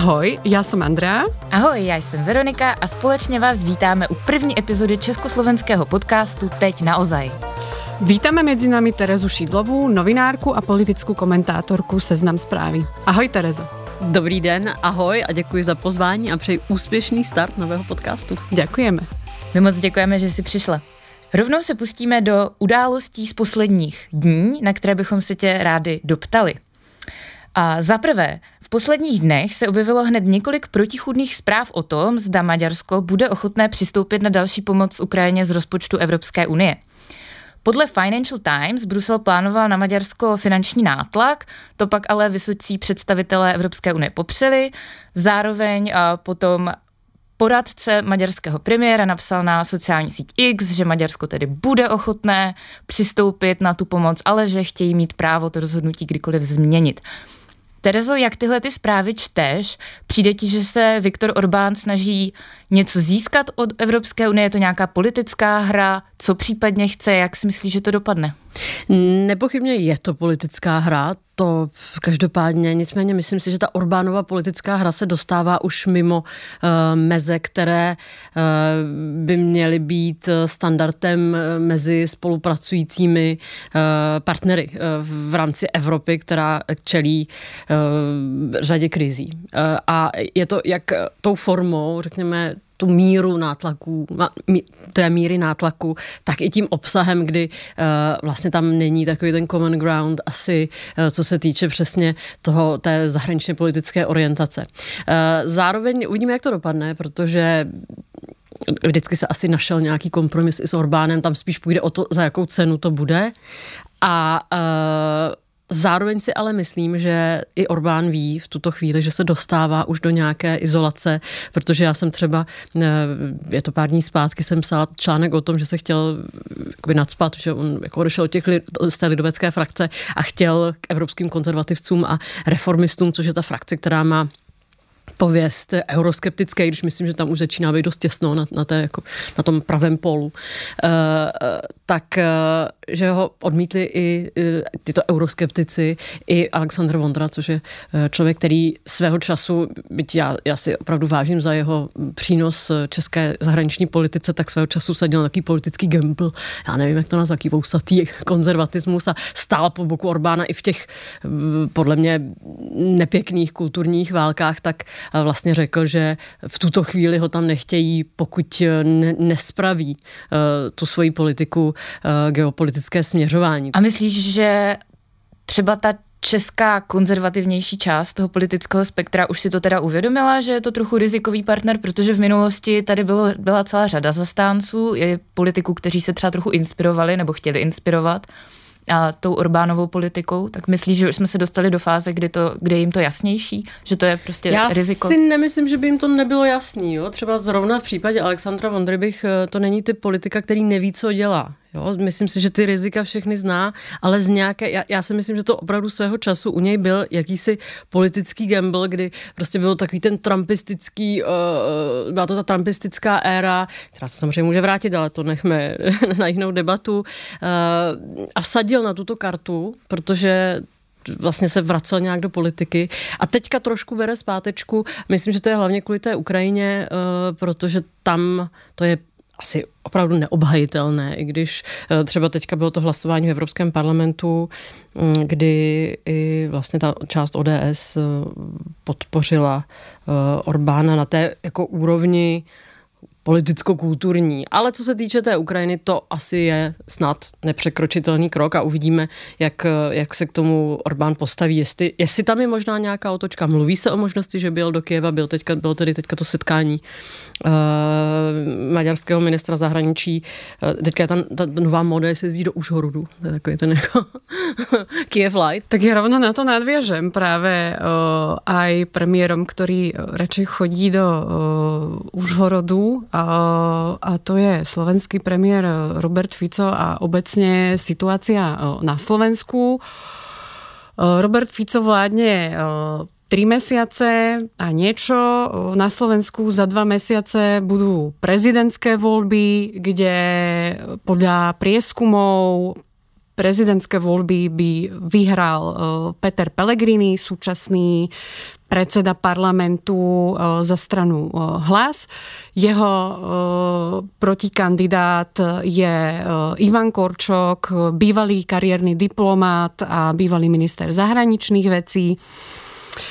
Ahoj, já jsem Andrea. Ahoj, já jsem Veronika a společně vás vítáme u první epizody československého podcastu Teď naozaj. Vítáme mezi námi Terezu Šídlovou, novinárku a politickou komentátorku Seznam zprávy. Ahoj Terezo. Dobrý den, ahoj a děkuji za pozvání a přeji úspěšný start nového podcastu. Děkujeme. My moc děkujeme, že jsi přišla. Rovnou se pustíme do událostí z posledních dní, na které bychom se tě rádi doptali. A za prvé, posledních dnech se objevilo hned několik protichudných zpráv o tom, zda Maďarsko bude ochotné přistoupit na další pomoc Ukrajině z rozpočtu Evropské unie. Podle Financial Times Brusel plánoval na Maďarsko finanční nátlak, to pak ale vysocí představitelé Evropské unie popřeli. Zároveň a potom poradce maďarského premiéra napsal na sociální síť X, že Maďarsko tedy bude ochotné přistoupit na tu pomoc, ale že chtějí mít právo to rozhodnutí kdykoliv změnit. Terezo, jak tyhle ty zprávy čteš? Přijde ti, že se Viktor Orbán snaží něco získat od Evropské unie? Je to nějaká politická hra? Co případně chce? Jak si myslíš, že to dopadne? Nepochybně je to politická hra, to každopádně, nicméně myslím si, že ta Orbánova politická hra se dostává už mimo uh, meze, které uh, by měly být standardem mezi spolupracujícími uh, partnery uh, v rámci Evropy, která čelí uh, řadě krizí. Uh, a je to jak tou formou, řekněme, tu míru nátlaku, té míry nátlaku, tak i tím obsahem, kdy uh, vlastně tam není takový ten common ground asi, uh, co se týče přesně toho, té zahraničně politické orientace. Uh, zároveň uvidíme, jak to dopadne, protože vždycky se asi našel nějaký kompromis i s Orbánem, tam spíš půjde o to, za jakou cenu to bude. A uh, Zároveň si ale myslím, že i Orbán ví v tuto chvíli, že se dostává už do nějaké izolace, protože já jsem třeba, eh, je to pár dní zpátky, jsem psala článek o tom, že se chtěl jakoby nadspat, že on jako odešel od těch z té lidovecké frakce a chtěl k evropským konzervativcům a reformistům, což je ta frakce, která má pověst euroskeptické, když myslím, že tam už začíná být dost těsno na, na, té, jako, na tom pravém polu, uh, tak uh, že ho odmítli i tyto euroskeptici, i Aleksandr Vondra, což je člověk, který svého času, byť já, já si opravdu vážím za jeho přínos české zahraniční politice, tak svého času sadil takový politický gamble, já nevím, jak to nazvat, jaký vousatý konzervatismus a stál po boku Orbána i v těch podle mě nepěkných kulturních válkách, tak vlastně řekl, že v tuto chvíli ho tam nechtějí, pokud eh, ne, nespraví uh, tu svoji politiku uh, geopolitické směřování. A myslíš, že třeba ta česká konzervativnější část toho politického spektra už si to teda uvědomila, že je to trochu rizikový partner, protože v minulosti tady bylo, byla celá řada zastánců, je politiků, kteří se třeba trochu inspirovali nebo chtěli inspirovat a tou Orbánovou politikou, tak myslíš, že už jsme se dostali do fáze, kdy, to, kdy je jim to jasnější, že to je prostě Já riziko? Já si nemyslím, že by jim to nebylo jasný. Jo? Třeba zrovna v případě Alexandra Vondry bych, eh, to není typ politika, který neví, co dělá. Jo, myslím si, že ty rizika všechny zná, ale z nějaké, já, já si myslím, že to opravdu svého času u něj byl jakýsi politický gamble, kdy prostě byl takový ten trumpistický, uh, byla to ta trumpistická éra, která se samozřejmě může vrátit, ale to nechme na jinou debatu, uh, a vsadil na tuto kartu, protože vlastně se vracel nějak do politiky a teďka trošku bere zpátečku. Myslím, že to je hlavně kvůli té Ukrajině, protože tam to je asi opravdu neobhajitelné, i když eh, třeba teďka bylo to hlasování v Evropském parlamentu, mm, kdy i vlastně ta část ODS eh, podpořila eh, Orbána na té jako úrovni politicko-kulturní. Ale co se týče té Ukrajiny, to asi je snad nepřekročitelný krok a uvidíme, jak, jak se k tomu Orbán postaví. Jestli, jestli tam je možná nějaká otočka. Mluví se o možnosti, že byl do Kieva, byl teďka, bylo tedy teďka to setkání uh, maďarského ministra zahraničí. Uh, teďka je tam ta nová moda, se jezdí do Užhorodu. To je takový ten jako Kiev light. Tak je rovno na to nadvěžem právě uh, aj premiérom, který radšej chodí do uh, Užhorodu a, to je slovenský premiér Robert Fico a obecně situácia na Slovensku. Robert Fico vládne tri mesiace a niečo. Na Slovensku za dva mesiace budú prezidentské voľby, kde podľa prieskumov prezidentské voľby by vyhral Peter Pellegrini, súčasný predseda parlamentu za stranu Hlas. Jeho protikandidát je Ivan Korčok, bývalý kariérny diplomát a bývalý minister zahraničných vecí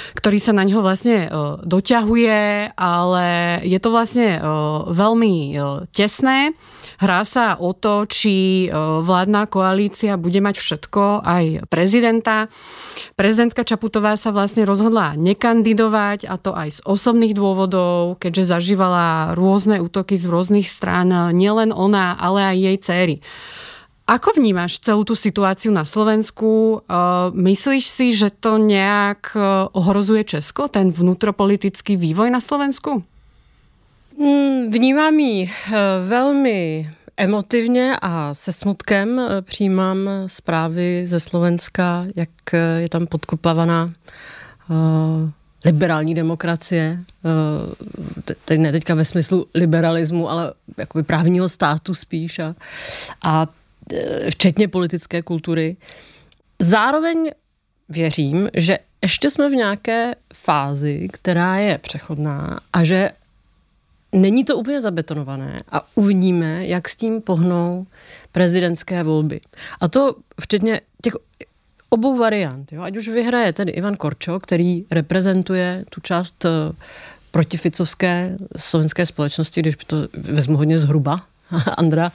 ktorý sa na ňo vlastne doťahuje, ale je to vlastne veľmi tesné. Hrá sa o to, či vládna koalícia bude mať všetko, aj prezidenta. Prezidentka Čaputová sa vlastne rozhodla nekandidovať, a to aj z osobných dôvodov, keďže zažívala rôzne útoky z rôznych strán, nielen ona, ale aj jej céry. Ako vnímáš celú tú situáciu na Slovensku? Myslíš si, že to nejak ohrozuje Česko, ten vnútropolitický vývoj na Slovensku? Mm, vnímám ji eh, velmi emotivně a se smutkem eh, přijímám zprávy ze Slovenska, jak eh, je tam podkopávaná liberální demokracie, teď ne teďka ve smyslu liberalismu, ale jakoby právního státu spíš a, a včetně politické kultury. Zároveň věřím, že ještě jsme v nějaké fázi, která je přechodná a že není to úplně zabetonované a uvidíme, jak s tím pohnou prezidentské volby. A to včetně těch obou variant. Jo? Ať už vyhraje tedy Ivan Korčo, který reprezentuje tu část eh, protificovské slovenské společnosti, když to vezmu hodně zhruba, Andra.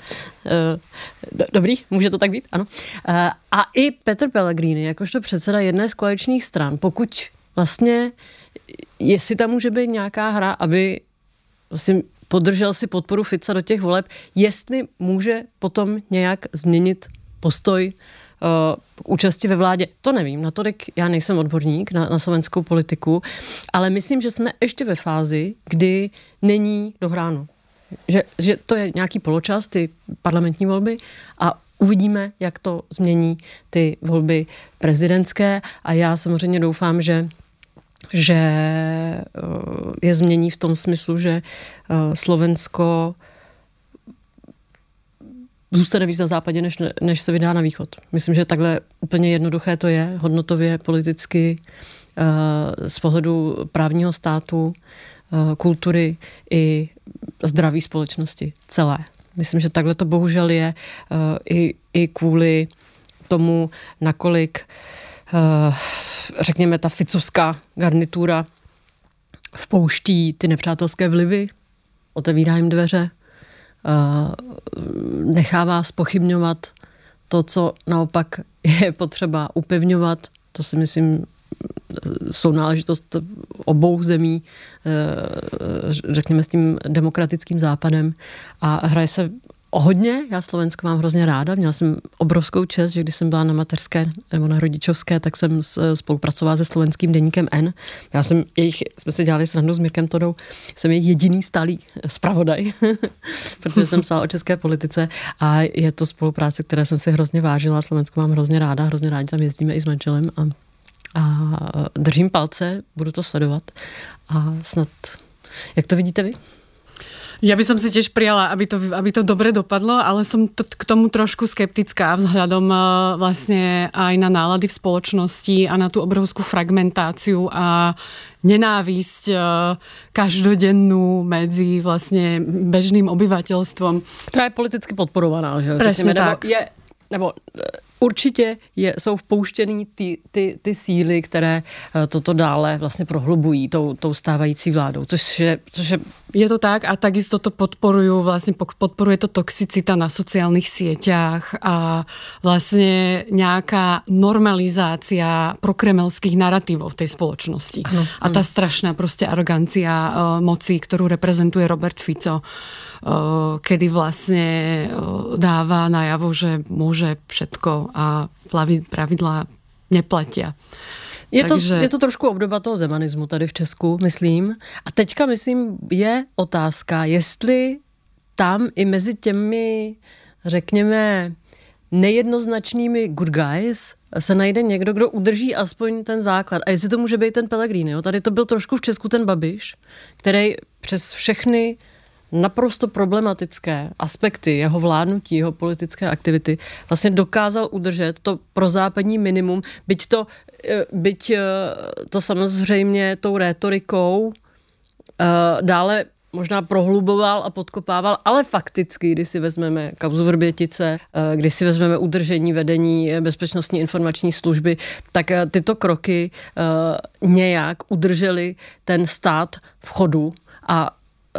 Eh, dobrý, může to tak být? Ano. Eh, a i Petr Pellegrini, jakožto předseda jedné z koaličních stran, pokud vlastně, jestli tam může být nějaká hra, aby vlastně podržel si podporu Fica do těch voleb, jestli může potom nějak změnit postoj uh, účasti ve vládě, to nevím, natolik já nejsem odborník na, na slovenskou politiku, ale myslím, že jsme ještě ve fázi, kdy není dohráno. Že, že to je nějaký poločas, ty parlamentní volby a uvidíme, jak to změní ty volby prezidentské. A já samozřejmě doufám, že že eh, je změní v tom smyslu, že eh, Slovensko zůstane víc na západě, než, než se vydá na východ. Myslím, že takhle úplně jednoduché to je, hodnotově, politicky, eh, z pohledu právního státu, kultury i zdraví společnosti celé. Myslím, že takhle to bohužel je i, i kvůli tomu, nakolik uh, řekněme, ta ficovská garnitura vpouští ty nepřátelské vlivy, otevírá jim dveře, eh, nechává spochybňovat to, co naopak je potřeba upevňovat. To si myslím, jsou náležitost obou zemí, eh, řekněme s tím demokratickým západem a hraje se hodně. Já Slovensko mám hrozně ráda. Měla jsem obrovskou čest, že když jsem byla na mateřské nebo na rodičovské, tak jsem spolupracovala se slovenským deníkem N. Já jsem jejich, jsme si dělali srandu s Mirkem Todou, jsem jejich jediný stálý zpravodaj, protože jsem psala o české politice a je to spolupráce, které jsem si hrozně vážila. Slovensko mám hrozně ráda, hrozně rádi tam jezdíme i s manželem a, a držím palce, budu to sledovat a snad, jak to vidíte vy? Ja by som si tiež prijala, aby to, aby to dobre dopadlo, ale som t- k tomu trošku skeptická vzhľadom uh, vlastne aj na nálady v spoločnosti a na tú obrovskú fragmentáciu a nenávisť uh, každodennú medzi vlastne bežným obyvateľstvom. Která je politicky podporovaná, že? Presne tak. Nebo je, nebo určitě je, jsou vpouštěny ty, ty, ty síly, které eh, toto dále vlastně prohlubují tou, tou stávající vládou, což je, což je... Je to tak a takisto to podporujú, vlastně podporuje to toxicita na sociálnych sieťach a vlastně nějaká normalizácia prokremelských narratívov v tej spoločnosti. Ano, a ta strašná prostě arogancia uh, moci, kterou reprezentuje Robert Fico kedy vlastne dáva najavo, že môže všetko a pravidla neplatia. Je to, Takže... je to trošku obdoba toho zemanismu tady v Česku, myslím. A teďka, myslím, je otázka, jestli tam i mezi těmi, řekněme, nejednoznačnými good guys se najde někdo, kdo udrží aspoň ten základ. A jestli to může být ten Pellegrini. Jo? Tady to byl trošku v Česku ten Babiš, který přes všechny naprosto problematické aspekty jeho vládnutí, jeho politické aktivity, vlastně dokázal udržet to prozápadní minimum, byť to, eh, byť eh, to samozřejmě tou rétorikou eh, dále možná prohluboval a podkopával, ale fakticky, když si vezmeme kauzu Vrbětice, když si vezmeme udržení vedení bezpečnostní informační služby, tak tyto kroky nějak udržely ten stát v chodu a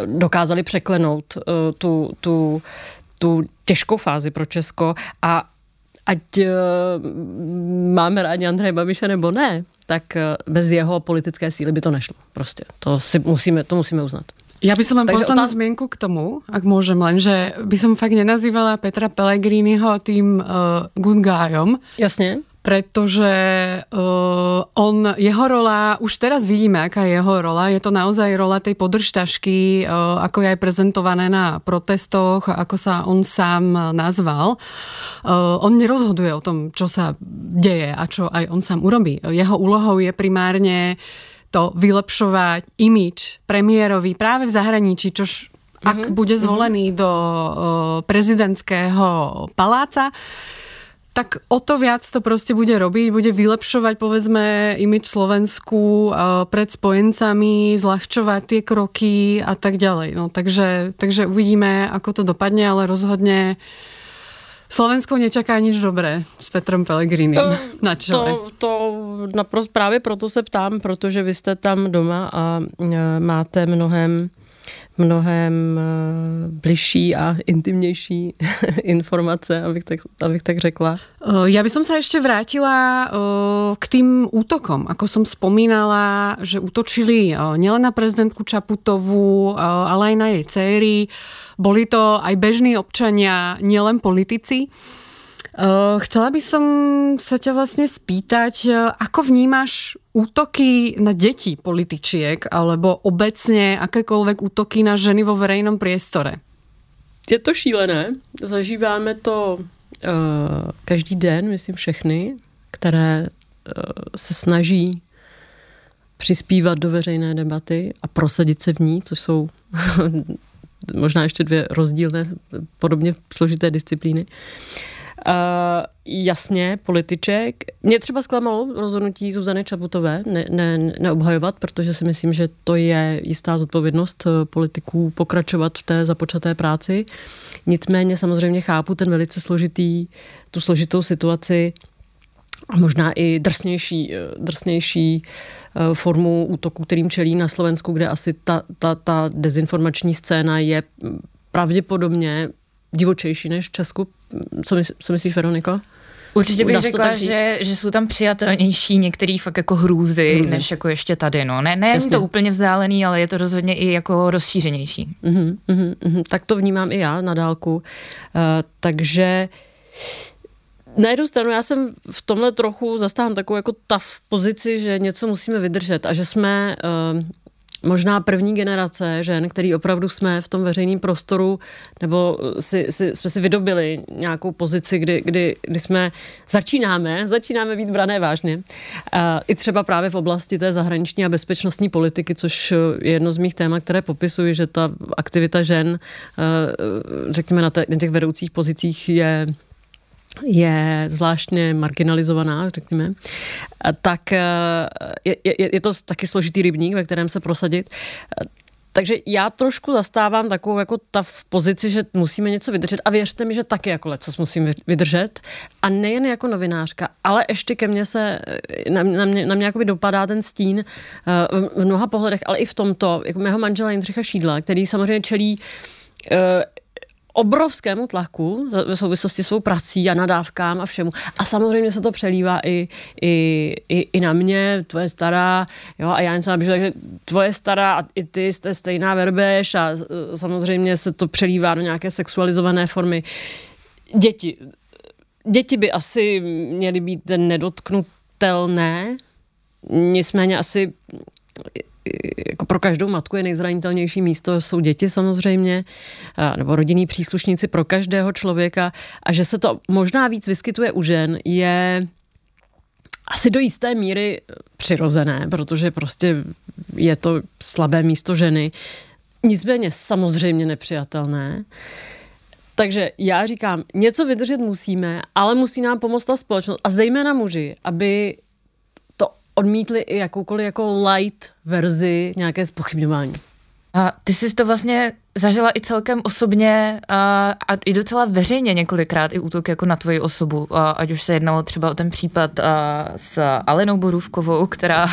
dokázali překlenout uh, tu, tu, tu těžkou fázi pro Česko a ať uh, máme rádi Andreje Babiše nebo ne, tak uh, bez jeho politické síly by to nešlo. Prostě. To, si musíme, to musíme uznat. Ja by som len poslednú otá... zmienku k tomu, ak môžem, len, že by som fakt nenazývala Petra Pellegriniho tým uh, good guyom. Jasne pretože uh, on, jeho rola, už teraz vidíme, aká je jeho rola, je to naozaj rola tej podržtašky, uh, ako je aj prezentované na protestoch, ako sa on sám nazval. Uh, on nerozhoduje o tom, čo sa deje a čo aj on sám urobí. Jeho úlohou je primárne to vylepšovať imič premiérovi práve v zahraničí, čož ak mm-hmm. bude zvolený do prezidentského paláca, tak o to viac to proste bude robiť, bude vylepšovať povedzme imič Slovensku pred spojencami, zľahčovať tie kroky a tak ďalej. No, takže, takže uvidíme, ako to dopadne, ale rozhodne Slovensko nečaká nič dobré s Petrem Pellegrinim uh, na čele. To, to naprosto právě proto se ptám, protože vy jste tam doma a e, máte mnohem mnohem eh, bližší a intimnější informace, abych tak, abych tak řekla. Eh, ja by som sa ešte vrátila eh, k tým útokom. Ako som spomínala, že útočili nielen na prezidentku Čaputovú, ale aj na jej céry. Boli to aj bežní občania, nielen politici. Eh, chcela by som sa ťa vlastne spýtať, eh, ako vnímaš útoky na deti političiek alebo obecně akékoľvek útoky na ženy vo verejnom priestore? Je to šílené. Zažíváme to uh, každý den, myslím všechny, které uh, se snaží přispívat do veřejné debaty a prosadit se v ní, což jsou možná ještě dvě rozdílné, podobně složité disciplíny. Uh, Uh, jasně, političek. Mě třeba zklamalo rozhodnutí Zuzany Čaputové ne, ne, neobhajovat, protože si myslím, že to je jistá zodpovědnost eh, politiků pokračovat v té započaté práci. Nicméně samozřejmě chápu ten velice složitý, tu složitou situaci a možná i drsnější, eh, drsnější formu útoku, kterým čelí na Slovensku, kde asi ta, ta, ta dezinformační scéna je pravděpodobně divočejší než v Česku. Co, mysl, co myslíš, Veronika? Určitě bych řekla, že, že jsou tam přijatelnější některý fakt jako hrůzy, hrůzy. než jako ještě tady. No. Ne, ne je to úplně vzdálený, ale je to rozhodně i jako rozšířenější. Uh-huh, uh-huh. Tak to vnímám i já na dálku. Uh, takže na jednu stranu já jsem v tomhle trochu zastávám takovou jako tough pozici, že něco musíme vydržet a že jsme uh, možná první generace žen, který opravdu jsme v tom veřejném prostoru, nebo si, si, jsme si vydobili nějakou pozici, kdy, kdy, kdy jsme začínáme, začínáme být brané vážně. I třeba právě v oblasti té zahraniční a bezpečnostní politiky, což je jedno z mých témat, které popisuji, že ta aktivita žen, řekněme, na, na těch vedoucích pozicích je je zvláštně marginalizovaná, řekněme, tak eh, je, je, je to taky složitý rybník, ve kterém se prosadit. Takže já trošku zastávám takovou jako ta v pozici, že musíme něco vydržet. A věřte mi, že taky jako leco musím vydržet. A nejen jako novinářka, ale ještě ke mně se, na, na mě, na mě jako dopadá ten stín uh, v, v mnoha pohledech, ale i v tomto, jako mého manžela Jindřicha Šídla, který samozřejmě čelí uh, obrovskému tlaku ve souvislosti s svou prací a nadávkám a všemu. A samozřejmě se to přelívá i, i, i, i na mě, tvoje stará, jo, a já jen jsem že tvoje stará a i ty jste stejná verbeš a samozřejmě se to přelívá do nějaké sexualizované formy. Děti. Děti by asi měly být nedotknutelné, nicméně asi jako pro každou matku je nejzranitelnější místo, jsou děti samozřejmě, nebo rodinní příslušníci pro každého člověka a že se to možná víc vyskytuje u žen je asi do jisté míry přirozené, protože prostě je to slabé místo ženy. nicméně samozřejmě nepřijatelné. Takže já říkám, něco vydržet musíme, ale musí nám pomoct ta společnost a zejména muži, aby odmítli i jakoukoliv jako light verzi nějaké spochybňování. A ty jsi to vlastně zažila i celkem osobně a, a i docela veřejně několikrát i útok jako na tvoji osobu, a, ať už se jednalo třeba o ten případ a, s Alenou Borůvkovou, která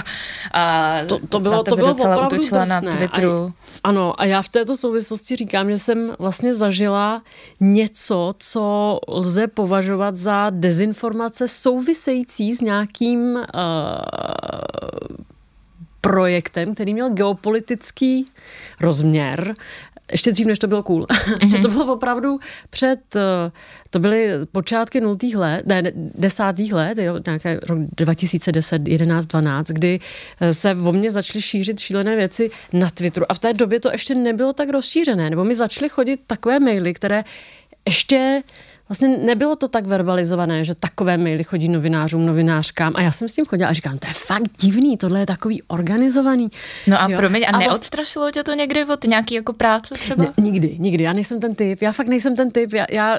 a, to, to bylo, na to bylo docela útočila drsné. na Twitteru. A, ano, a já v této souvislosti říkám, že jsem vlastně zažila něco, co lze považovat za dezinformace související s nějakým uh, projektem, který měl geopolitický rozměr, ještě dřív, než to bylo cool. Mm-hmm. že to bylo opravdu před, eh, to byly počátky nultých let, ne, desátých let, jo, nějaké rok 2010, 11, 12, kdy eh, se o mě začaly šířit šílené věci na Twitteru. A v té době to ještě nebylo tak rozšířené, nebo mi začaly chodit takové maily, které ještě vlastně nebylo to tak verbalizované, že takové maily chodí novinářům, novinářkám a já jsem s tím chodila a říkám, to je fakt divný, tohle je takový organizovaný. No a jo. promiň, a, a neodstrašilo tě to někdy od nějaký jako práce třeba? Ne, nikdy, nikdy, já nejsem ten typ, já fakt nejsem ten typ, já, já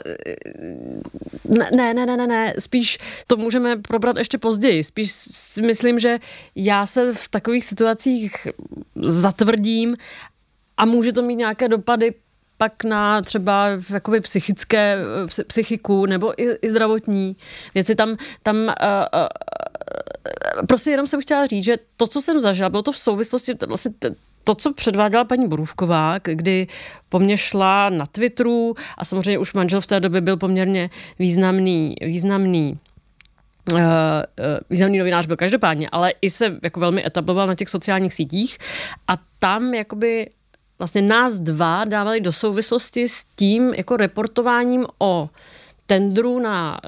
ne, ne, ne, ne, ne, spíš to můžeme probrat ještě později, spíš si myslím, že já se v takových situacích zatvrdím a může to mít nějaké dopady pak na třeba jakoby psychické, psychiku nebo i, i zdravotní věci. Tam, tam uh, uh, prostě jenom jsem chtěla říct, že to, co jsem zažila, bylo to v souvislosti vlastně to, co předváděla paní Borůvková, kdy po mně šla na Twitteru a samozřejmě už manžel v té době byl poměrně významný, významný významný novinář byl každopádně, ale i se jako velmi etabloval na těch sociálních sítích a tam jakoby vlastně nás dva dávali do souvislosti s tím jako reportováním o tendru na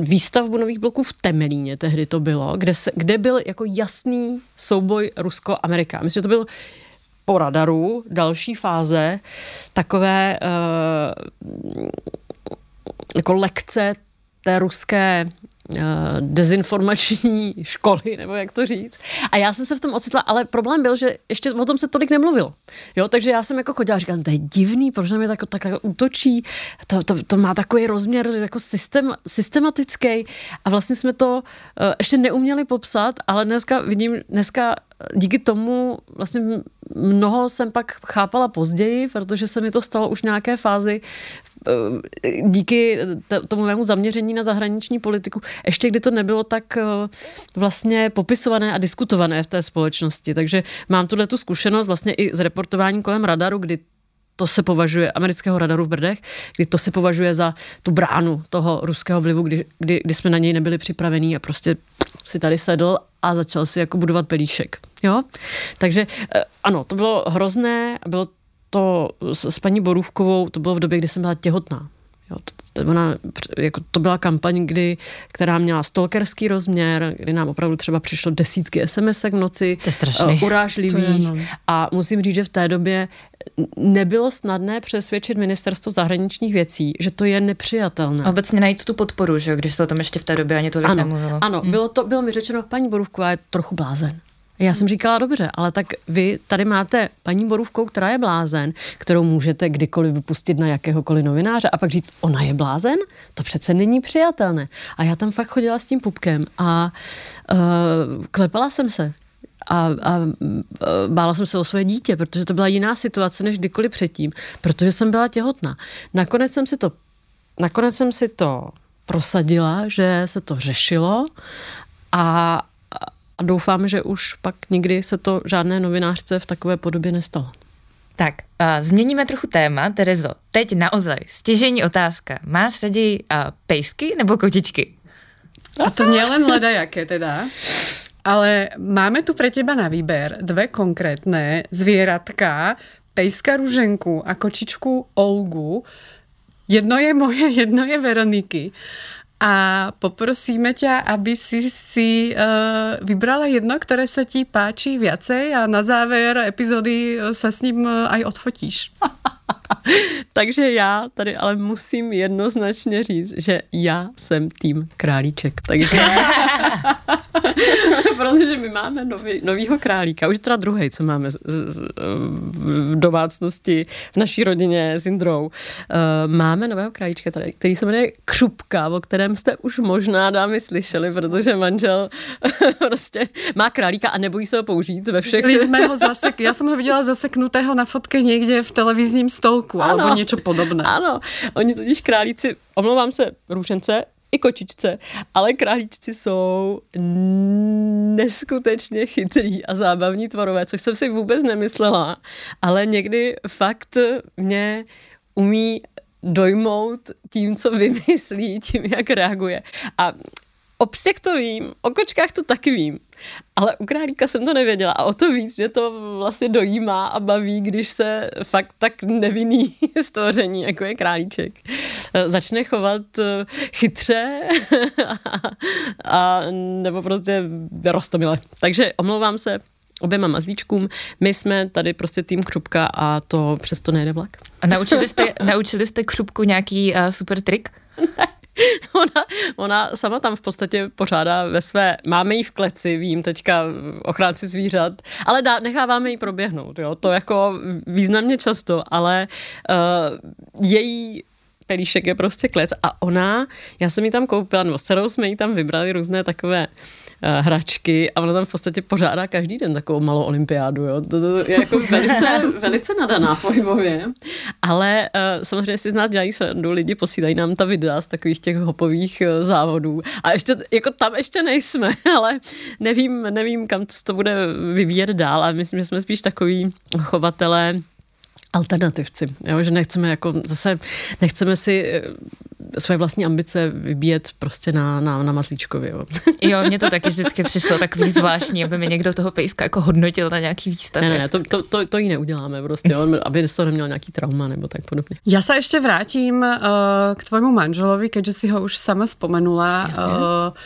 výstavbu nových bloků v Temelíně, tehdy to bylo, kde, se, kde byl jako jasný souboj Rusko-Amerika. Myslím, že to byl po radaru, další fáze, takové uh, jako lekce té ruské dezinformační školy, nebo jak to říct. A já jsem se v tom ocitla, ale problém byl, že ještě o tom se tolik nemluvilo. Jo, takže já jsem jako chodila a říkám, to je divný, proč na mě tak, tak, tak útočí, to, to, to, má takový rozměr jako systém, systematický a vlastně jsme to uh, ještě neuměli popsat, ale dneska vidím, dneska díky tomu vlastně mnoho jsem pak chápala později, protože se mi to stalo už v nějaké fázi Eh, díky tomu mému zaměření na zahraniční politiku, ještě kdy to nebylo tak eh, vlastně popisované a diskutované v té společnosti. Takže mám tuhle tu zkušenost vlastně i z reportování kolem radaru, kdy to se považuje, amerického radaru v Brdech, kdy to se považuje za tu bránu toho ruského vlivu, kdy, kdy, kdy jsme na něj nebyli připravení a prostě si tady sedl a začal si jako budovat pelíšek. Jo? Takže eh, ano, to bylo hrozné, bylo to s, s paní Borůvkovou, to bylo v době, kdy jsem byla těhotná. Jo, to, to, ona, jako to byla kampaň, kdy, která měla stalkerský rozměr, kdy nám opravdu třeba přišlo desítky sms v noci, to je uh, urážlivých. To je, no. A musím říct, že v té době nebylo snadné přesvědčit ministerstvo zahraničních věcí, že to je nepřijatelné. A obecně najít tu podporu, že když se o tom ještě v té době ani tolik ano, nemluvilo. Ano, hmm. bylo, to, bylo mi řečeno, paní Borůvková je trochu blázen. Já jsem říkala, dobře, ale tak vy tady máte paní Borůvkou, která je blázen, kterou můžete kdykoliv vypustit na jakéhokoliv novináře a pak říct, ona je blázen? To přece není přijatelné. A já tam fakt chodila s tím pupkem a uh, klepala jsem se a, a bála jsem se o své dítě, protože to byla jiná situace než kdykoliv předtím, protože jsem byla těhotná. Nakonec jsem si to, nakonec jsem si to prosadila, že se to řešilo a doufám, že už pak nikdy se to žádné novinářce v takové podobě nestalo. Tak, uh, změníme trochu téma. Terezo, teď naozaj stěžení otázka. Máš raději uh, pejsky nebo kotičky? A to nielen jaké teda. Ale máme tu pre teba na výber dve konkrétne zvieratka, pejska Ruženku a kočičku Olgu. Jedno je moje, jedno je Veroniky a poprosíme ťa, aby si si uh, vybrala jedno, ktoré sa ti páči viacej a na záver epizody eh, sa s ním eh, aj odfotíš. Takže já tady ale musím jednoznačně říct, že já jsem tým králíček. Takže Protože my máme nový, novýho králíka, už teda druhý, co máme z, z, v domácnosti, v naší rodině s Indrou. Uh, máme nového králíčka tady, který se jmenuje Křupka, o kterém jste už možná dámy slyšeli, protože manžel prostě má králíka a nebojí se ho použít ve všech. jsme ho zasek, já jsem ho viděla zaseknutého na fotke někde v televizním stolku, ano, alebo něco podobné. Ano, oni totiž králíci, omlouvám se, růžence, i kočičce, ale králíčci jsou neskutečně chytrý a zábavní tvorové, což jsem si vůbec nemyslela, ale někdy fakt mě umí dojmout tím, co vymyslí, tím, jak reaguje. A o psech to vím, o kočkách to taky vím, ale u králíka jsem to nevěděla a o to víc mě to vlastně dojímá a baví, když se fakt tak nevinný stvoření, jako je králíček, začne chovat eh, chytře a, nebo prostě rostomile. Takže omlouvám se oběma mazlíčkům. My jsme tady prostě tým Křupka a to přesto nejde vlak. A naučili jste, naučili jste Křupku nějaký uh, super trik? Ne. ona, ona sama tam v podstatě pořádá ve své, máme ji v kleci, vím teďka ochránci zvířat, ale dá, necháváme ji proběhnout, jo, to jako významně často, ale uh, její pelíšek je prostě klec a ona, já jsem ji tam koupila, nebo s jsme ji tam vybrali různé takové uh, hračky a ona tam v podstatě pořádá každý den takovou malou olympiádu, jo. To, to je jako velice, velice nadaná pohybově, ale uh, samozřejmě si z nás dělají srandu, lidi posílají nám ta videa z takových těch hopových uh, závodů a ještě, jako tam ještě nejsme, ale nevím, nevím, kam to bude vyvíjet dál a myslím, že jsme spíš takový chovatelé alternativci, jo? že nechceme jako zase, nechceme si eh, své vlastní ambice vybíjet prostě na, na, na mazlíčkovi. Jo. jo, mně to taky vždycky přišlo takový zvláštní, aby mi někdo toho pejska jako hodnotil na nějaký výstavě. Ne, ne, to, to, to, to jí neuděláme prostě, jo, aby z toho neměl nějaký trauma nebo tak podobně. Já se ještě vrátím uh, k tvojmu manželovi, keďže si ho už sama spomenula.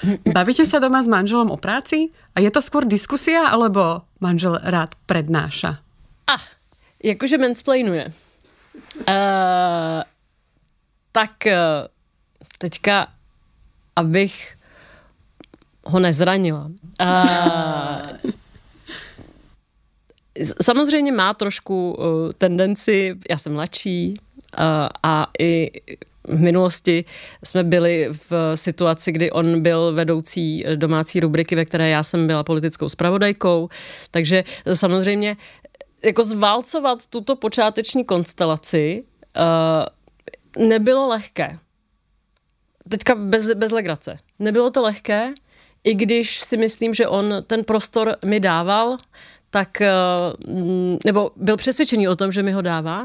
Uh, bavíte se doma s manželom o práci? A je to skôr diskusia, alebo manžel rád prednáša? Ah, Jakože mansplainuje. Uh, tak uh, teďka, abych ho nezranila. Uh, samozřejmě má trošku uh, tendenci, já jsem mladší uh, a i v minulosti jsme byli v situaci, kdy on byl vedoucí domácí rubriky, ve které já jsem byla politickou spravodajkou, takže samozřejmě jako zválcovat tuto počáteční konstelaci uh, nebylo lehké. Teďka bez, bez legrace. Nebylo to lehké, i když si myslím, že on ten prostor mi dával, tak, uh, nebo byl přesvědčený o tom, že mi ho dává,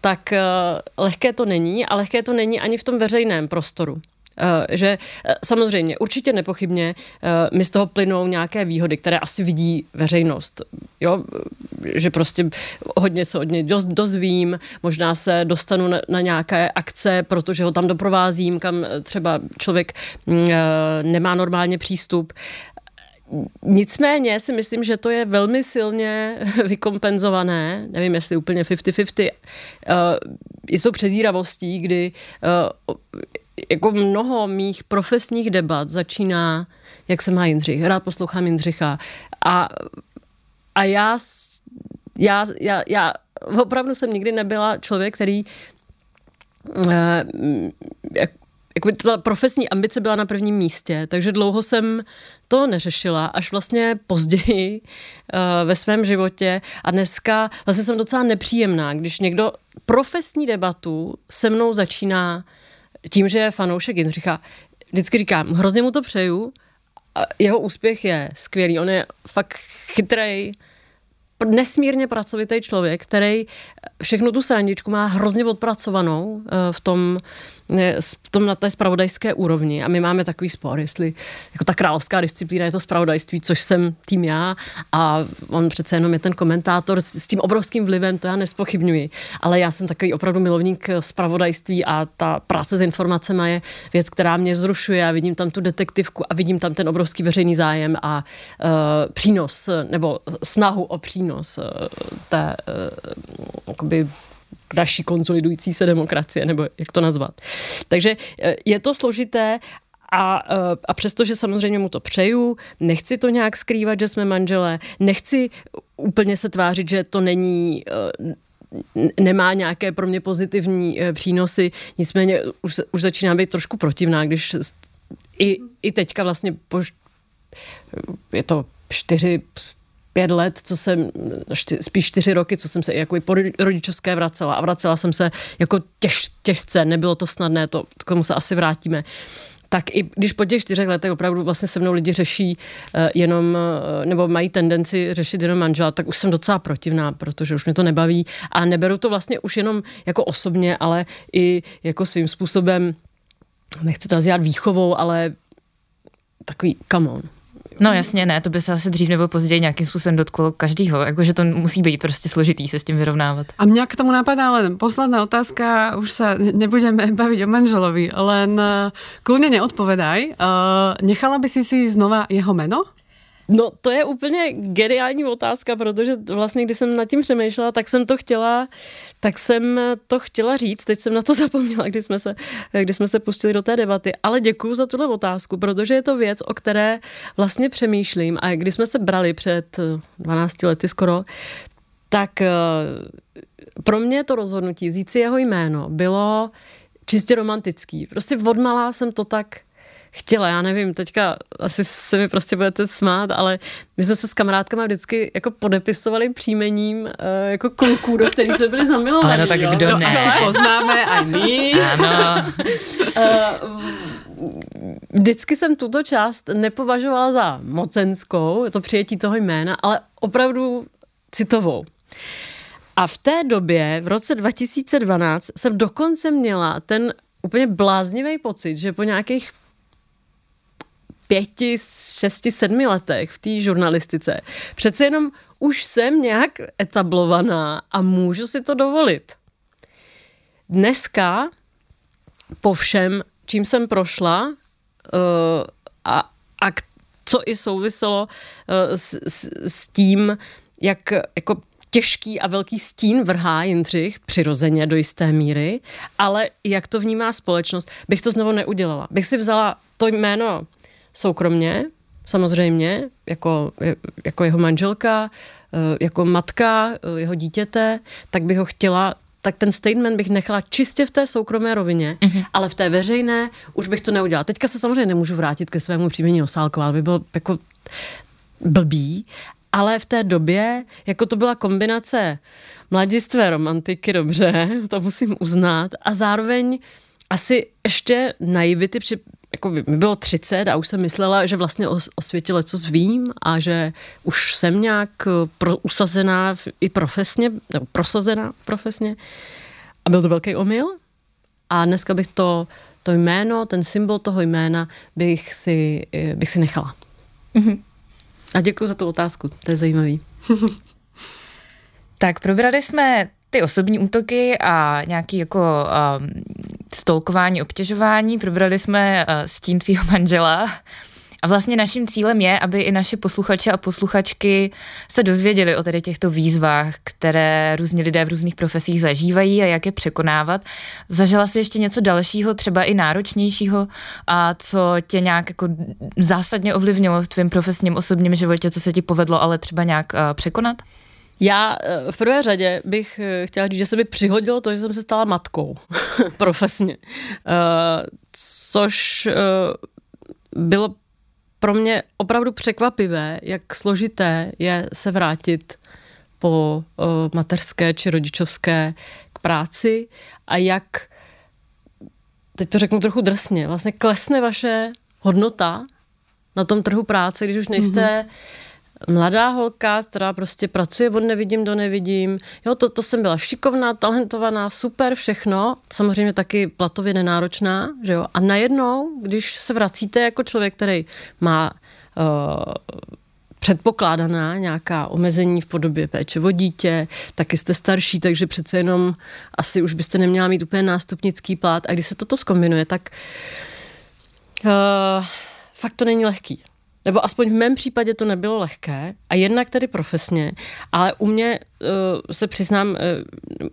tak uh, lehké to není a lehké to není ani v tom veřejném prostoru. Eh, že eh, samozřejmě, určitě nepochybně eh, mi z toho plynou nějaké výhody, které asi vidí veřejnost. Jo? Že prostě hodně se od něj dozvím, možná se dostanu na, na nějaké akce, protože ho tam doprovázím, kam třeba člověk mm, nemá normálně přístup. Nicméně si myslím, že to je velmi silně vykompenzované, nevím, jestli úplně 50-50, jsou přezíravostí, kdy jako mnoho mých profesních debat začíná, jak se má Jindřich, rád poslouchám Jindřicha a, a já, já, já, já opravdu jsem nikdy nebyla člověk, který eh, jak, jako ta profesní ambice byla na prvním místě, takže dlouho jsem to neřešila, až vlastně později uh, ve svém životě. A dneska vlastně jsem docela nepříjemná, když někdo profesní debatu se mnou začíná tím, že je fanoušek Jindřicha, vždycky říkám, hrozně mu to přeju, jeho úspěch je skvělý, on je fakt chytrej, nesmírně pracovitý člověk, který všechno tu srandičku má hrozně odpracovanou eh, v tom, v tom na té spravodajské úrovni. A my máme takový spor, jestli jako ta královská disciplína je to spravodajství, což jsem tým já. A on přece jenom je ten komentátor s, s tím obrovským vlivem, to já nespochybňuji, ale já jsem takový opravdu milovník spravodajství a ta práce s informacemi je věc, která mě vzrušuje. A vidím tam tu detektivku a vidím tam ten obrovský veřejný zájem a uh, přínos nebo snahu o přínos uh, té uh, jakoby naší konsolidující se demokracie, nebo jak to nazvat. Takže eh, je to složité A, a přesto, že samozřejmě mu to přeju, nechci to nějak skrývat, že jsme manželé, nechci úplně se tvářit, že to není nemá nějaké pro mě pozitivní přínosy, nicméně už, už začíná být trošku protivná, když i, i teďka vlastně po, je to čtyři, pět let, co jsem, šty, spíš čtyři roky, co jsem se jako po rodičovské vracela. A vracela jsem se jako těž, těžce, nebylo to snadné, to, k tomu se asi vrátíme. Tak i když po těch čtyřech letech opravdu vlastně se mnou lidi řeší uh, jenom, uh, nebo mají tendenci řešit jenom manžela, tak už jsem docela protivná, protože už mě to nebaví. A neberu to vlastně už jenom jako osobně, ale i jako svým způsobem, nechci to nazývat výchovou, ale takový come on. No jasně, ne, to by se asi dřív nebo později nějakým způsobem dotklo každýho, jakože to musí být prostě složitý se s tím vyrovnávat. A mě k tomu napadá len posledná otázka, už se nebudeme bavit o manželovi, len eh, kludně neodpovedaj. Uh, nechala by si si znova jeho jméno? No to je úplně geniální otázka, protože vlastně, když jsem nad tím přemýšlela, tak jsem to chtěla, tak jsem to chtěla říct, teď jsem na to zapomněla, když jsme se, když jsme se pustili do té debaty, ale děkuji za tuhle otázku, protože je to věc, o které vlastně přemýšlím. A když jsme se brali před 12 lety skoro, tak eh, pro mě to rozhodnutí vzít si jeho jméno bylo čistě romantický. Prostě odmala jsem to tak chtěla, já nevím, teďka asi se mi prostě budete smát, ale my jsme se s kamarádkama vždycky jako podepisovali příjmením uh, jako kluků, do kterých jsme byli zamilovaní. Ano, tak kdo to ne? asi poznáme a my. Ano. uh, vždycky jsem tuto část nepovažovala za mocenskou, to přijetí toho jména, ale opravdu citovou. A v té době, v roce 2012, jsem dokonce měla ten úplně bláznivý pocit, že po nějakých pěti, šesti, sedmi letech v té žurnalistice přece jenom už jsem nějak etablovaná a můžu si to dovolit. Dneska po všem, čím jsem prošla uh, a, a co i souviselo uh, s, s, s tím, jak jako těžký a velký stín vrhá Jindřich, přirozeně do jisté míry, ale jak to vnímá společnost, bych to znovu neudělala. Bych si vzala to jméno soukromně, samozřejmě, jako, jako jeho manželka, eh, jako matka eh, jeho dítěte, tak bych ho chtěla tak ten statement bych nechala čistě v té soukromé rovině, mm-hmm. ale v té veřejné už bych to neudělala. Teďka se samozřejmě nemůžu vrátit ke svému příjmení Osálková, ale by bylo jako blbý, ale v té době, jako to byla kombinace mladistvé romantiky, dobře, to musím uznat, a zároveň asi ještě naivity při jako by mi bylo 30 a už jsem myslela, že vlastně o, o světě leco zvím a že už jsem nějak eh, pro, usazená i profesně, nebo prosazená profesně. A byl to velký omyl. A dneska bych to, to jméno, ten symbol toho jména bych si, eh, bych si nechala. Mm-hmm. A děkuji za tu otázku, to je zajímavý. tak probrali jsme ty osobní útoky a nějaký jako um, stolkování, obtěžování. Probrali jsme uh, stín tvýho manžela. A vlastně naším cílem je, aby i naše posluchače a posluchačky se dozvěděli o tedy těchto výzvách, které různí lidé v různých profesích zažívají a jak je překonávat. Zažila jsi ještě něco dalšího, třeba i náročnějšího, a co tě nějak jako zásadně ovlivnilo v tvém profesním osobním životě, co se ti povedlo ale třeba nějak uh, překonat? Já eh, v prvé řadě bych eh, chtěla říct, že se mi přihodilo to, že jsem se stala matkou profesně, uh, což bylo pro mě opravdu překvapivé, jak složité je se vrátit po mateřské či rodičovské k práci a jak, teď to řeknu trochu drsně, vlastně klesne vaše hodnota na tom trhu práce, když už nejste mm-hmm mladá holka, která prostě pracuje od nevidím do nevidím. Jo, to, to jsem byla šikovná, talentovaná, super, všechno. Samozřejmě taky platově nenáročná, že jo. A najednou, když se vracíte jako člověk, který má uh, předpokládaná nějaká omezení v podobě péče o dítě, taky jste starší, takže přece jenom asi už byste neměla mít úplně nástupnický plát. A když se toto skombinuje, tak uh, fakt to není lehký. Nebo aspoň v mém případě to nebylo lehké. A jednak tedy profesně, ale u mě uh, se přiznám, uh,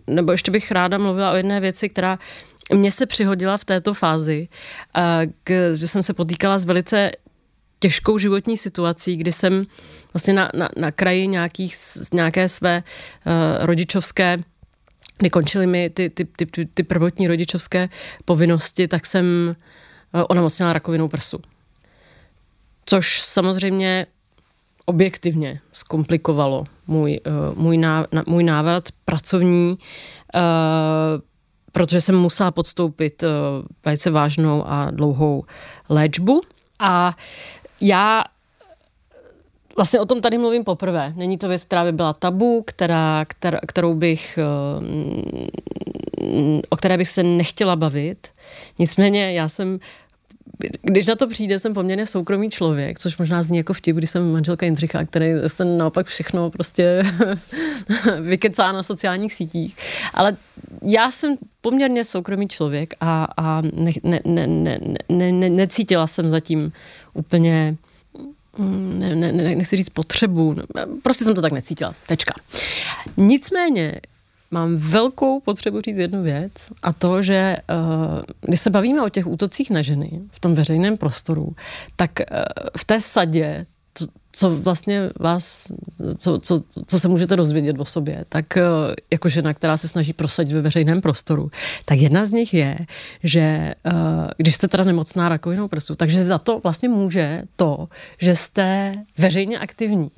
nebo ještě bych ráda mluvila o jedné věci, která mně se přihodila v této fázi, že jsem se potýkala s velice těžkou životní situací, kdy jsem vlastně na, na, na kraji nějakých, nějaké své uh, rodičovské kdy končily mi ty, ty, ty, ty, ty prvotní rodičovské povinnosti, tak jsem uh, onemocněla rakovinou prsu. Což samozřejmě objektivně zkomplikovalo můj, uh, můj, ná, můj návrat pracovní, uh, protože jsem musela podstoupit uh, velice vážnou a dlouhou léčbu. A já Vlastně o tom tady mluvím poprvé. Není to věc, která by byla tabu, která, která, kterou bych, o které bych se nechtěla bavit. Nicméně já jsem když na to přijde, jsem poměrně soukromý člověk, což možná zní jako vtip, když jsem manželka Jindřicha, který se naopak všechno prostě vykecá na sociálních sítích. Ale já jsem poměrně soukromý člověk a, a ne, ne, ne, ne, ne, ne, necítila jsem zatím úplně ne, ne, ne, nechci říct potřebu, prostě jsem to tak necítila, tečka. Nicméně mám velkou potřebu říct jednu věc a to, že uh, když se bavíme o těch útocích na ženy v tom veřejném prostoru, tak uh, v té sadě co vlastně vás, co, co, co se můžete dozvědět o sobě, tak uh, jako žena, která se snaží prosadit ve veřejném prostoru, tak jedna z nich je, že když jste teda nemocná rakovinou prsu, takže za to vlastně může to, že jste veřejně aktivní.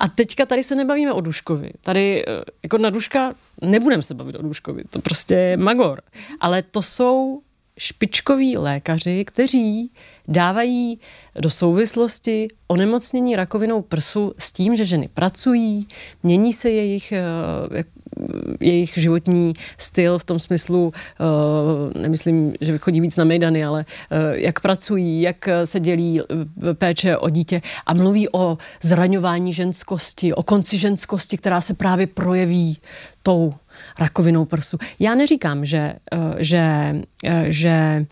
A teďka tady se nebavíme o Duškovi. Tady eh, jako na Duška nebudeme se bavit o Duškovi, to prostě je magor. Ale to jsou špičkoví lékaři, kteří dávají do souvislosti onemocnění rakovinou prsu s tím, že ženy pracují, mění se jejich, eh, jejich životní styl v tom smyslu, eh, nemyslím, že chodí víc na mejdany, ale eh, jak pracují, jak se dělí péče o dítě a mluví o zraňování ženskosti, o konci ženskosti, která se právě projeví tou rakovinou prsu. Já neříkám, že, že, že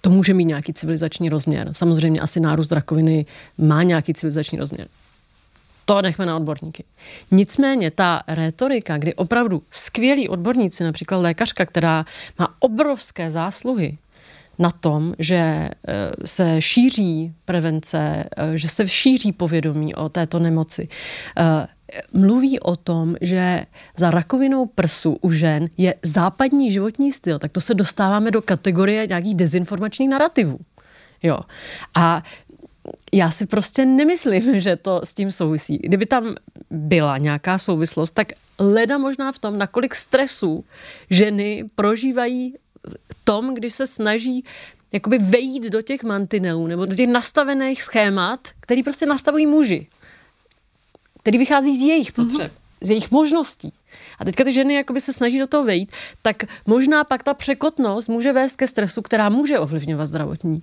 to může mít nějaký civilizační rozměr. Samozřejmě asi nárůst rakoviny má nějaký civilizační rozměr. To nechme na odborníky. Nicméně ta rétorika, kdy opravdu skvělí odborníci, například lékařka, která má obrovské zásluhy na tom, že eh, se šíří prevence, eh, že se šíří povědomí o této nemoci, eh, mluví o tom, že za rakovinou prsu u žen je západní životní styl, tak to se dostáváme do kategorie nějakých dezinformačních narrativů. Jo. A já si prostě nemyslím, že to s tím souvisí. Kdyby tam byla nějaká souvislost, tak leda možná v tom, nakolik stresu ženy prožívají tom, když se snaží jakoby vejít do těch mantinelů nebo do těch nastavených schémat, který prostě nastavují muži který vychází z jejich potřeb, mm-hmm. z jejich možností. A teďka ty ženy jakoby se snaží do toho vejít, tak možná pak ta překotnost může vést ke stresu, která může ovlivňovat zdravotní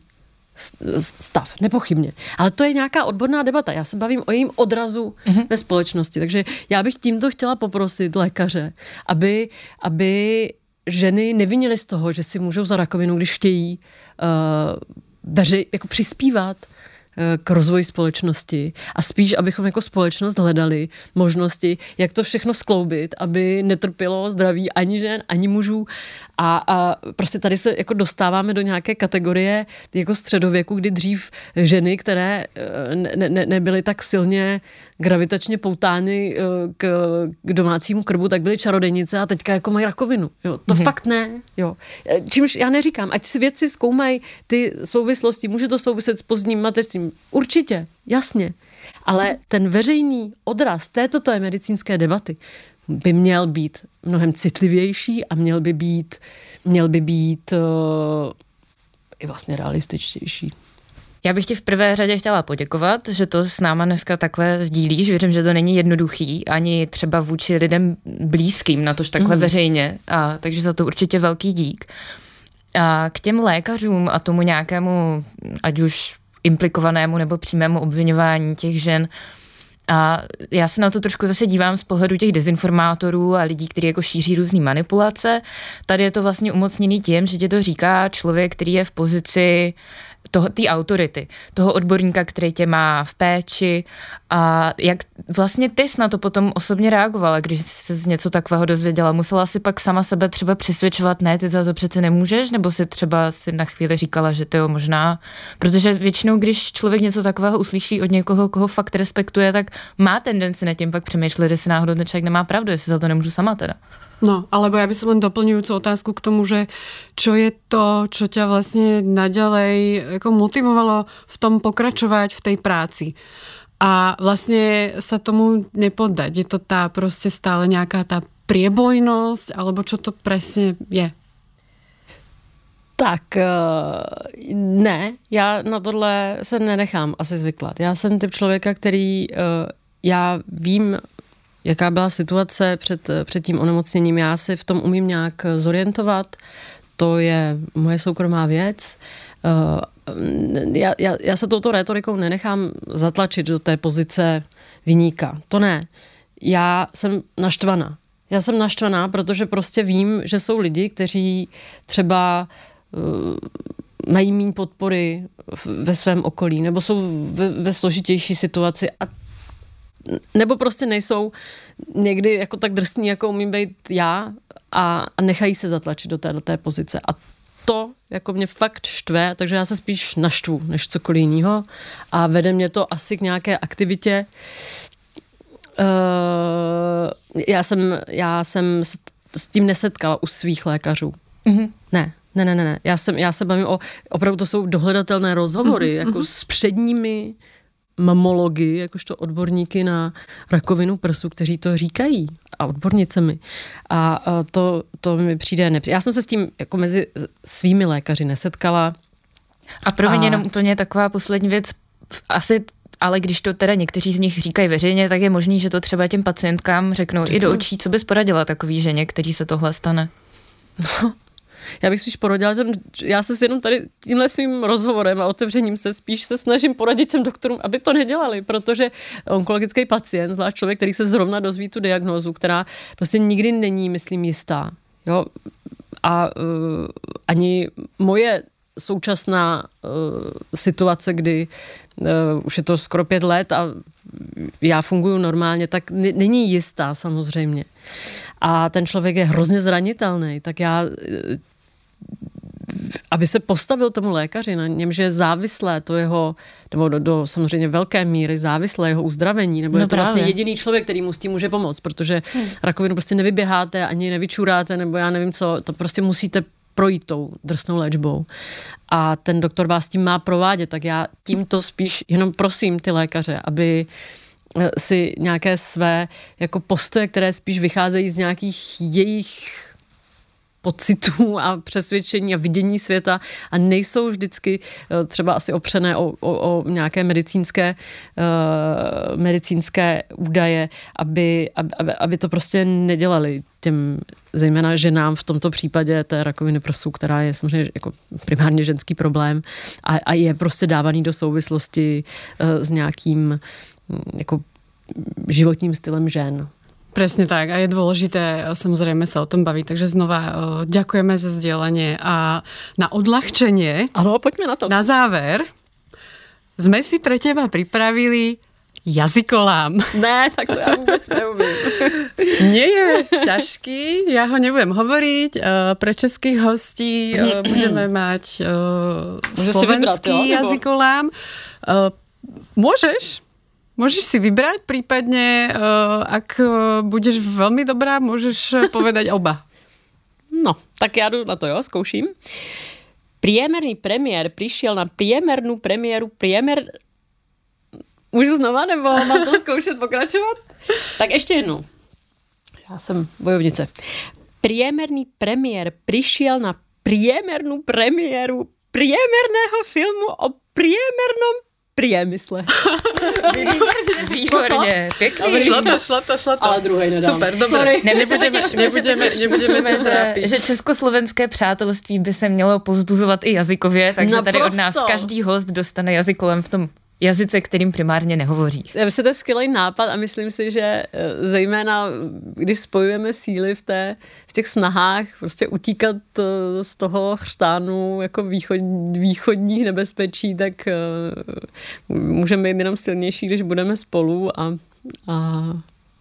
stav, nepochybně. Ale to je nějaká odborná debata. Já se bavím o jejím odrazu mm-hmm. ve společnosti. Takže já bych tímto chtěla poprosit lékaře, aby, aby ženy nevinily z toho, že si můžou za rakovinu, když chtějí, uh, veři, jako přispívat k rozvoji společnosti a spíš, abychom jako společnost hledali možnosti, jak to všechno skloubit, aby netrpělo zdraví ani žen, ani mužů. A, a prostě tady se jako dostáváme do nějaké kategorie jako středověku, kdy dřív ženy, které eh, ne, ne, nebyly tak silně gravitačně poutány eh, k, k domácímu krbu, tak byly čarodejnice a teďka jako mají rakovinu. Jo, to mm-hmm. fakt ne. Jo. Eh, čímž já neříkám, ať si věci zkoumají ty souvislosti, může to souviset s pozdním mateřstvím. Určitě, jasně. Ale ten veřejný odraz této té medicínské debaty by měl být mnohem citlivější a měl by být, měl by být uh, i vlastně realističtější. Já bych ti v prvé řadě chtěla poděkovat, že to s náma dneska takhle sdílíš. Věřím, že to není jednoduchý, ani třeba vůči lidem blízkým, na tož takhle mm. veřejně. A, takže za to určitě velký dík. A k těm lékařům a tomu nějakému, ať už implikovanému nebo přímému obvinování těch žen, a já se na to trošku zase dívám z pohledu těch dezinformátorů a lidí, kteří jako šíří různé manipulace. Tady je to vlastně umocněný tím, že ti to říká člověk, který je v pozici té autority, toho odborníka, který tě má v péči a jak vlastně ty jsi na to potom osobně reagovala, když jsi z něco takového dozvěděla? Musela si pak sama sebe třeba přisvědčovat, ne, ty za to přece nemůžeš, nebo si třeba si na chvíli říkala, že to možná, protože většinou, když člověk něco takového uslyší od někoho, koho fakt respektuje, tak má tendenci na tím pak přemýšlet, jestli náhodou ten člověk nemá pravdu, jestli za to nemůžu sama teda. No, alebo ja by som len doplňujúcu otázku k tomu, že čo je to, čo ťa vlastne naďalej ako motivovalo v tom pokračovať v tej práci. A vlastne sa tomu nepoddať. Je to tá prostě stále nejaká tá priebojnosť, alebo čo to presne je? Tak, eh, ne, já na tohle se nenechám asi zvyklat. Já jsem typ člověka, který, eh, já vím, jaká byla situace před, před tím onemocněním. Já si v tom umím nějak zorientovat. To je moje soukromá věc. Eh, já, já, já se touto retorikou nenechám zatlačit do té pozice vyníka. To ne. Já jsem naštvaná. Já jsem naštvaná, protože prostě vím, že jsou lidi, kteří třeba uh, mají méně podpory ve svém okolí, nebo jsou ve, ve složitější situaci a nebo prostě nejsou někdy jako tak drsní, jako umím být já a, a nechají se zatlačit do této pozice. A to jako mě fakt štve, takže já se spíš naštvu než cokoliv jiného a vede mě to asi k nějaké aktivitě. Uh, já jsem, já jsem se s tím nesetkala u svých lékařů. Mm-hmm. Ne, ne, ne, ne, Já, jsem, já se bavím o, opravdu to jsou dohledatelné rozhovory, mm-hmm. jako s předními mamology, jakožto odborníky na rakovinu prsu, kteří to říkají a odbornicemi. A to, to mi přijde nepří. Já jsem se s tím jako mezi svými lékaři nesetkala. A pro mě a... jenom úplně taková poslední věc. Asi ale když to teda někteří z nich říkají veřejně, tak je možný, že to třeba těm pacientkám řeknou Řeknu. i do očí, co bys poradila takový ženě, který se tohle stane. No, já bych spíš poradila těm, já se jenom tady tímhle svým rozhovorem a otevřením se spíš se snažím poradit těm doktorům, aby to nedělali, protože onkologický pacient, zvlášť člověk, který se zrovna dozví tu diagnózu, která prostě nikdy není, myslím, jistá. Jo? A uh, ani moje současná uh, situace, kdy uh, už je to skoro pět let a já funguji normálně, tak n- není jistá samozřejmě. A ten člověk je hrozně zranitelný, tak já aby se postavil tomu lékaři, na něm, že je závislé to jeho, nebo do, do samozřejmě velké míry závislé jeho uzdravení, nebo no je to vlastně jediný člověk, který mu s tím může pomoct, protože hmm. rakovinu prostě nevyběháte, ani nevyčuráte, nebo já nevím co, to prostě musíte projít tou drsnou léčbou. A ten doktor vás tím má provádět, tak já tímto spíš jenom prosím ty lékaře, aby eh, si nějaké své jako postoje, které spíš vycházejí z nějakých jejich pocitů a přesvědčení a vidění světa a nejsou vždycky eh, třeba asi opřené o, o, o nějaké medicínské, uh, medicínské údaje, aby, aby, aby to prostě nedělali těm zejména ženám v tomto případě té rakoviny prsu, která je samozřejmě jako primárně ženský problém a, a je prostě dávaný do souvislosti uh, s nějakým hm, jako životním stylem žen. Presne tak a je dôležité eh, samozrejme sa o tom baviť, takže znova ďakujeme za sdielanie a na odľahčenie. Áno, poďme na to. Na záver sme si pre teba pripravili jazykolám. Ne, tak to já vůbec neumím. Nie je ťažký, já ho nebudem hovoriť. Eh, pre českých hostí budeme mať slovenský jazykolám. Môžeš, Môžeš si vybrať, prípadne, uh, ak uh, budeš veľmi dobrá, môžeš eh, povedať oba. No, tak já jdu na to, jo, zkouším. Priemerný premiér přišel na priemernou premiéru priemer... Můžu znova, nebo mám to zkoušet pokračovat? Tak ještě jednou. Já jsem bojovnice. Priemerný premiér přišel na priemernou premiéru priemerného filmu o priemernom priemysle. Výborně, výborně, pěkný. Šlo to, šlo to, šlo to. Ale druhý nedám. Super, dobré. Ne, my se totiž, nebudeme, nebudeme že, že československé přátelství by se mělo pozbuzovat i jazykově, takže Naprosto. tady od nás každý host dostane jazykolem v tom jazyce, kterým primárně nehovoří. Já myslím, to je skvělý nápad a myslím si, že eh, zejména, když spojujeme síly v, té, v těch snahách prostě utíkat eh, z toho chřtánu jako východ, východních nebezpečí, tak uh, můžeme být jenom silnější, když budeme spolu a, a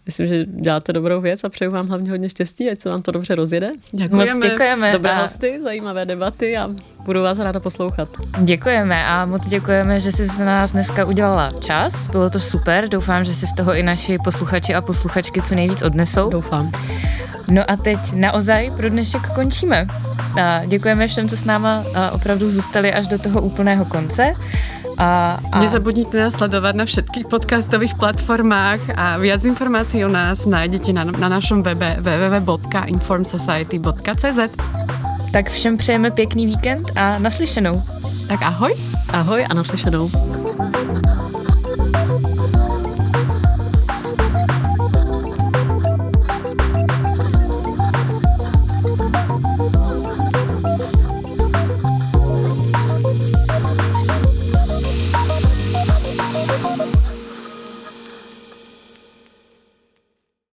Myslím, že děláte dobrou věc a přeju vám hlavně hodně štěstí, ať se vám to dobře rozjede. Děkujeme. Moc děkujeme. Dobré a... hosty, zajímavé debaty a budu vás ráda poslouchat. Děkujeme a moc děkujeme, že jsi na nás dneska udělala čas. Bylo to super, doufám, že si z toho i naši posluchači a posluchačky co nejvíc odnesou. Doufám. No a teď naozaj pro dnešek končíme. A děkujeme všem, co s náma opravdu zůstali až do toho úplného konce. A, a... Nezabudnite nás sledovat na všetkých podcastových platformách a viac informácií o nás nájdete na, na našem webe www.informsociety.cz Tak všem přejeme pěkný víkend a naslyšenou. Tak ahoj. Ahoj a naslyšenou.